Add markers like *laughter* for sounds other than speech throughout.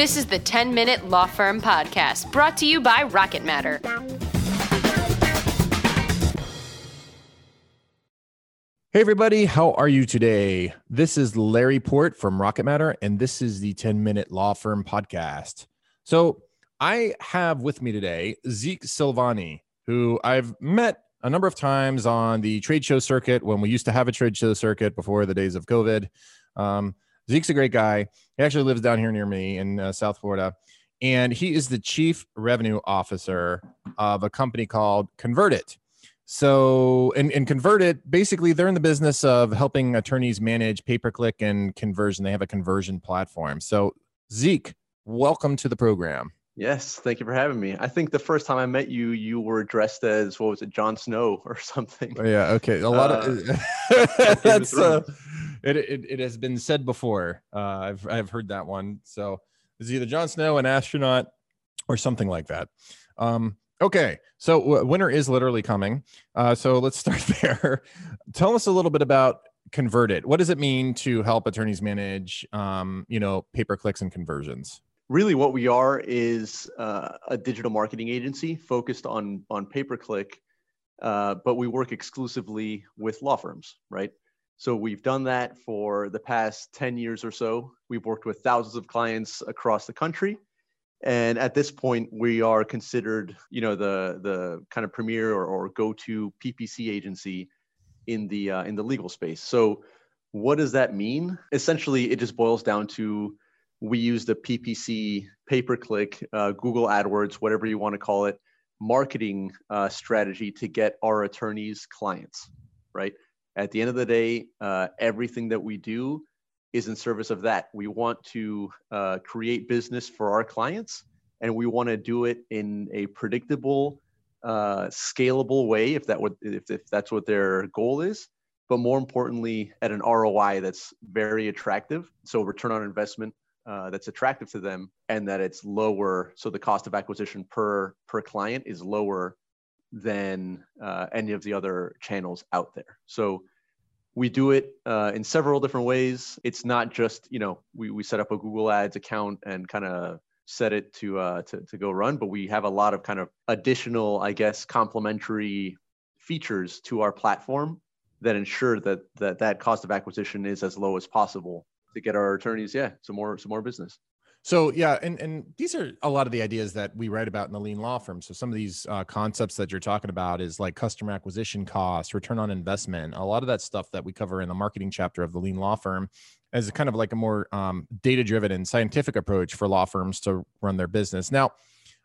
This is the 10 Minute Law Firm Podcast, brought to you by Rocket Matter. Hey, everybody, how are you today? This is Larry Port from Rocket Matter, and this is the 10 Minute Law Firm Podcast. So, I have with me today Zeke Silvani, who I've met a number of times on the trade show circuit when we used to have a trade show circuit before the days of COVID. Um, Zeke's a great guy. He actually lives down here near me in uh, South Florida, and he is the chief revenue officer of a company called ConvertIT. So, and, and ConvertIT, basically, they're in the business of helping attorneys manage pay per click and conversion. They have a conversion platform. So, Zeke, welcome to the program. Yes, thank you for having me. I think the first time I met you, you were dressed as what was it, Jon Snow or *laughs* something? Oh, yeah. Okay. A lot uh, *laughs* *laughs* of that's uh, it, it. It has been said before. Uh, I've I've heard that one. So it's either Jon Snow, an astronaut, or something like that. Um, okay. So w- winter is literally coming. Uh, so let's start *laughs* there. Tell us a little bit about ConvertIT. What does it mean to help attorneys manage, um, you know, pay per clicks and conversions? really what we are is uh, a digital marketing agency focused on on pay per click uh, but we work exclusively with law firms right so we've done that for the past 10 years or so. We've worked with thousands of clients across the country. And at this point we are considered you know the the kind of premier or, or go-to ppc agency in the uh, in the legal space. So what does that mean? Essentially it just boils down to we use the PPC, pay per click, uh, Google AdWords, whatever you want to call it, marketing uh, strategy to get our attorneys clients, right? At the end of the day, uh, everything that we do is in service of that. We want to uh, create business for our clients, and we want to do it in a predictable, uh, scalable way, if that would, if, if that's what their goal is. But more importantly, at an ROI that's very attractive. So return on investment uh, that's attractive to them and that it's lower so the cost of acquisition per per client is lower than uh, any of the other channels out there so we do it uh, in several different ways it's not just you know we, we set up a google ads account and kind of set it to, uh, to to go run but we have a lot of kind of additional i guess complementary features to our platform that ensure that that that cost of acquisition is as low as possible to get our attorneys, yeah, some more some more business. So yeah, and and these are a lot of the ideas that we write about in the lean law firm. So some of these uh, concepts that you're talking about is like customer acquisition cost, return on investment. A lot of that stuff that we cover in the marketing chapter of the lean law firm is kind of like a more um, data driven and scientific approach for law firms to run their business. Now,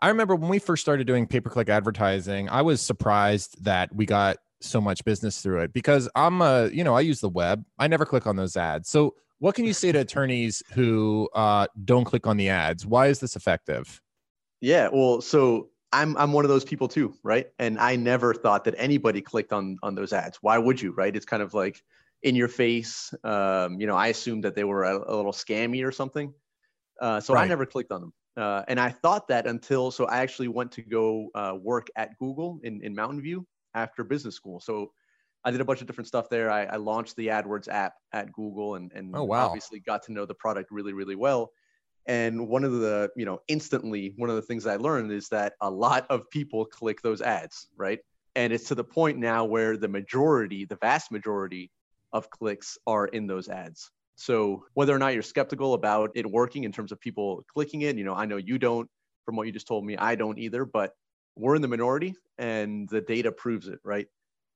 I remember when we first started doing pay per click advertising, I was surprised that we got so much business through it because I'm a you know I use the web. I never click on those ads. So what can you say to attorneys who uh, don't click on the ads? Why is this effective? Yeah, well, so I'm I'm one of those people too, right? And I never thought that anybody clicked on on those ads. Why would you, right? It's kind of like in your face. Um, you know, I assumed that they were a, a little scammy or something. Uh, so right. I never clicked on them. Uh, and I thought that until so I actually went to go uh, work at Google in in Mountain View after business school. So I did a bunch of different stuff there. I, I launched the AdWords app at Google and, and oh, wow. obviously got to know the product really, really well. And one of the, you know, instantly, one of the things I learned is that a lot of people click those ads, right? And it's to the point now where the majority, the vast majority of clicks are in those ads. So whether or not you're skeptical about it working in terms of people clicking it, you know, I know you don't from what you just told me, I don't either, but we're in the minority and the data proves it, right?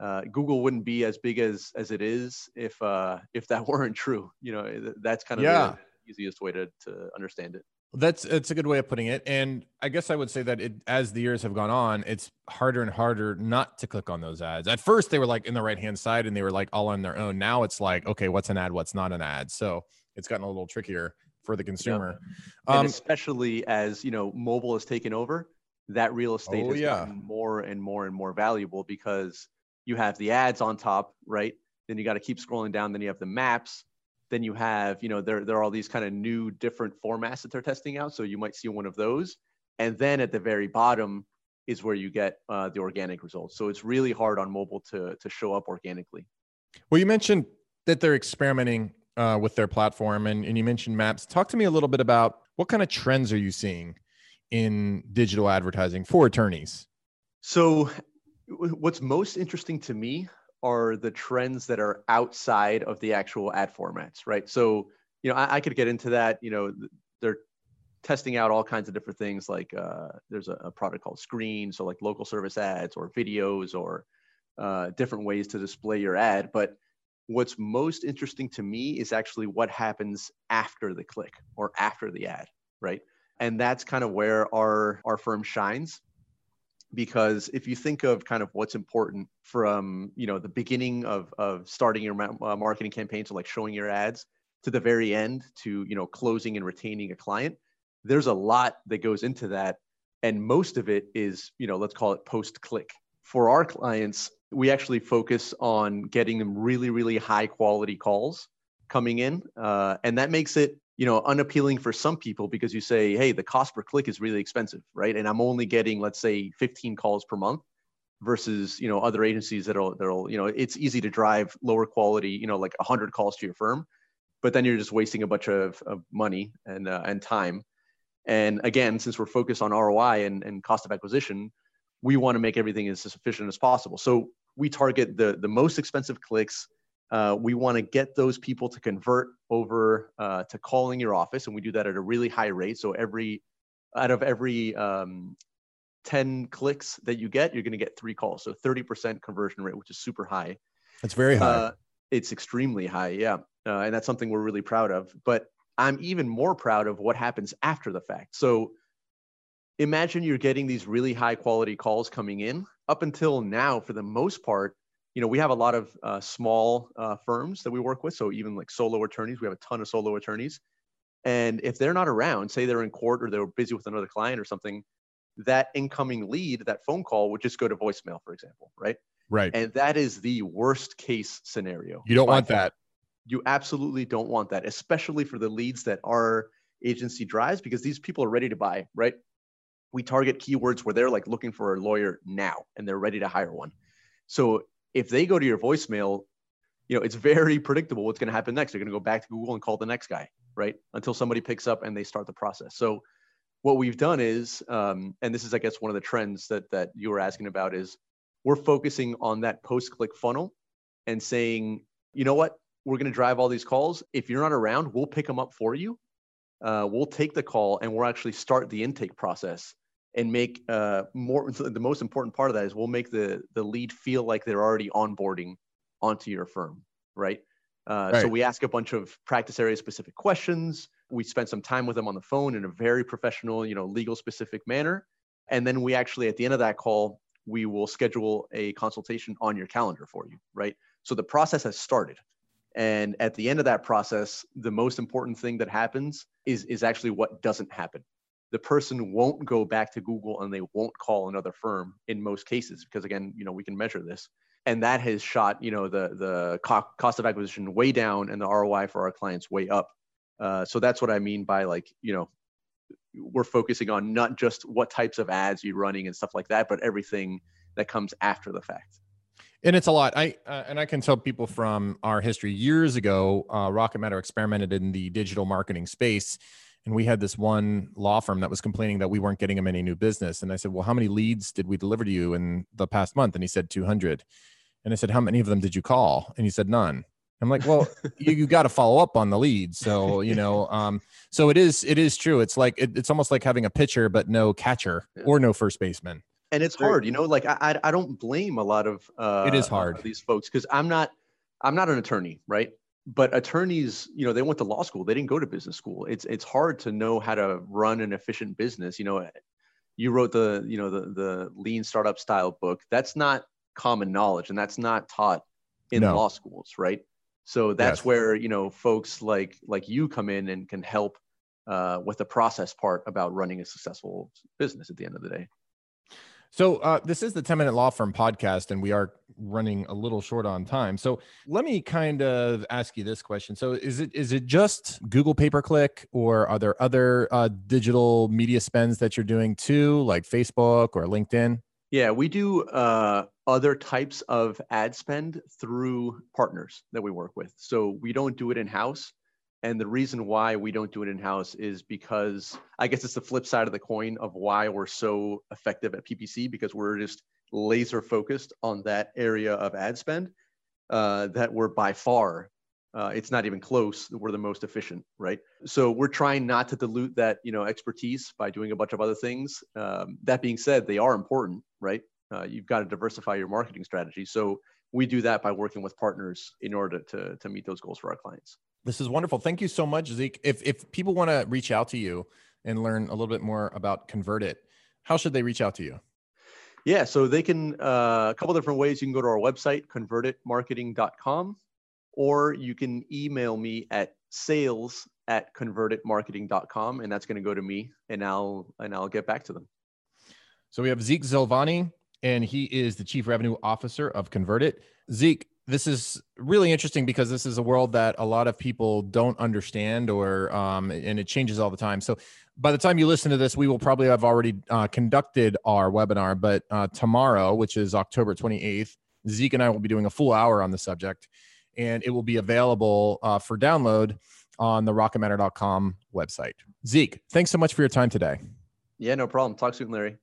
Uh, Google wouldn't be as big as as it is if uh, if that *laughs* weren't true. You know, that's kind of yeah. the easiest way to to understand it. That's it's a good way of putting it. And I guess I would say that it, as the years have gone on, it's harder and harder not to click on those ads. At first, they were like in the right hand side and they were like all on their own. Now it's like, okay, what's an ad? What's not an ad? So it's gotten a little trickier for the consumer. Um, and especially as you know, mobile has taken over, that real estate oh, has yeah. gotten more and more and more valuable because you have the ads on top, right? Then you got to keep scrolling down. Then you have the maps. Then you have, you know, there, there are all these kind of new different formats that they're testing out. So you might see one of those. And then at the very bottom is where you get uh, the organic results. So it's really hard on mobile to, to show up organically. Well, you mentioned that they're experimenting uh, with their platform, and, and you mentioned maps. Talk to me a little bit about what kind of trends are you seeing in digital advertising for attorneys? So, what's most interesting to me are the trends that are outside of the actual ad formats, right? So, you know, I, I could get into that. You know, they're testing out all kinds of different things like uh, there's a, a, product called screen so like local service ads or videos or uh, different ways to display your ad but what's most interesting to me is actually what happens after the click or after the ad right and that's kind of where our our firm shines because if you think of kind of what's important from you know the beginning of of starting your uh, marketing campaign to like showing your ads to the very end to you know closing and retaining a client there's a lot that goes into that. And most of it is you know let's call it post click for our clients we actually focus on getting them really really high quality calls coming in uh, and that makes it you know unappealing for some people because you say hey the cost per click is really expensive right and i'm only getting let's say 15 calls per month versus you know other agencies that'll that'll you know it's easy to drive lower quality you know like 100 calls to your firm but then you're just wasting a bunch of, of money and uh, and time and again, since we're focused on ROI and, and cost of acquisition, we want to make everything as efficient as possible. So we target the, the most expensive clicks. Uh, we want to get those people to convert over uh, to calling your office, and we do that at a really high rate. So every out of every um, 10 clicks that you get, you're going to get three calls. So 30% conversion rate, which is super high. It's very high. Uh, it's extremely high, yeah, uh, and that's something we're really proud of. But I'm even more proud of what happens after the fact. So imagine you're getting these really high quality calls coming in. Up until now, for the most part, you know, we have a lot of uh, small uh, firms that we work with. So even like solo attorneys, we have a ton of solo attorneys. And if they're not around, say they're in court or they're busy with another client or something, that incoming lead, that phone call would just go to voicemail, for example, right? Right. And that is the worst case scenario. You don't want that you absolutely don't want that, especially for the leads that our agency drives, because these people are ready to buy, right? We target keywords where they're like looking for a lawyer now and they're ready to hire one. So if they go to your voicemail, you know, it's very predictable what's going to happen next. They're going to go back to Google and call the next guy, right? Until somebody picks up and they start the process. So what we've done is, um, and this is, I guess, one of the trends that that you were asking about is we're focusing on that post-click funnel and saying, you know what, we're going to drive all these calls. If you're not around, we'll pick them up for you. Uh, we'll take the call and we'll actually start the intake process and make uh, more. *laughs* The most important part of that is we'll make the the lead feel like they're already onboarding onto your firm, right? Uh, right. So we ask a bunch of practice area specific questions. We spend some time with them on the phone in a very professional, you know, legal specific manner, and then we actually at the end of that call we will schedule a consultation on your calendar for you, right? So the process has started. And at the end of that process, the most important thing that happens is, is actually what doesn't happen. The person won't go back to Google and they won't call another firm in most cases, because again, you know, we can measure this. And that has shot, you know, the, the cost of acquisition way down and the ROI for our clients way up. Uh, so that's what I mean by like, you know, we're focusing on not just what types of ads you're running and stuff like that, but everything that comes after the fact and it's a lot i uh, and i can tell people from our history years ago uh, rocket matter experimented in the digital marketing space and we had this one law firm that was complaining that we weren't getting them any new business. And i said well how many leads did we deliver to you in the past month? And he said 200 and i said how many of them did you call? And he said none. I'm like well *laughs* you, you got to follow up on the leads. So you know um so it is it is true. It's like it, it's almost like having a pitcher but no catcher yeah. or no first baseman. And it's hard you know like i i don't blame a lot of uh it is hard. these folks because i'm not i'm not an attorney right but attorneys you know they went to law school they didn't go to business school it's it's hard to know how to run an efficient business you know you wrote the you know the the lean startup style book that's not common knowledge and that's not taught in no. law schools right so that's yes. where you know folks like like you come in and can help uh, with the process part about running a successful business at the end of the day so uh, this is the 10 minute law firm podcast, and we are running a little short on time. So let me kind of ask you this question. So is it is it just Google pay per click, or are there other uh, digital media spends that you're doing too, like Facebook or LinkedIn? Yeah, we do uh, other types of ad spend through partners that we work with. So we don't do it in house. And the reason why we don't do it in house is because I guess it's the flip side of the coin of why we're so effective at PPC because we're just laser focused on that area of ad spend uh, that we're by far uh, it's not even close we're the most efficient right? So we're trying not to dilute that you know expertise by doing a bunch of other things. Um, that being said they are important right? Uh, you've got to diversify your marketing strategy. So we do that by working with partners in order to, to meet those goals for our clients this is wonderful thank you so much zeke if, if people want to reach out to you and learn a little bit more about convertit how should they reach out to you yeah so they can uh, a couple different ways you can go to our website convertitmarketing.com or you can email me at sales at convertitmarketing.com and that's going to go to me and I'll and I'll get back to them. So we have Zeke Silvani and he is the chief revenue officer of ConvertIT. Zeke, this is really interesting because this is a world that a lot of people don't understand or um, and it changes all the time. So by the time you listen to this, we will probably have already uh, conducted our webinar, but uh, tomorrow, which is October 28th, Zeke and I will be doing a full hour on the subject and it will be available uh, for download on the rocketmatter.com website. Zeke, thanks so much for your time today. Yeah, no problem. Talk soon, Larry.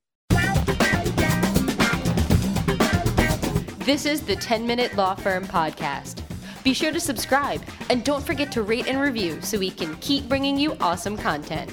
This is the 10 Minute Law Firm Podcast. Be sure to subscribe and don't forget to rate and review so we can keep bringing you awesome content.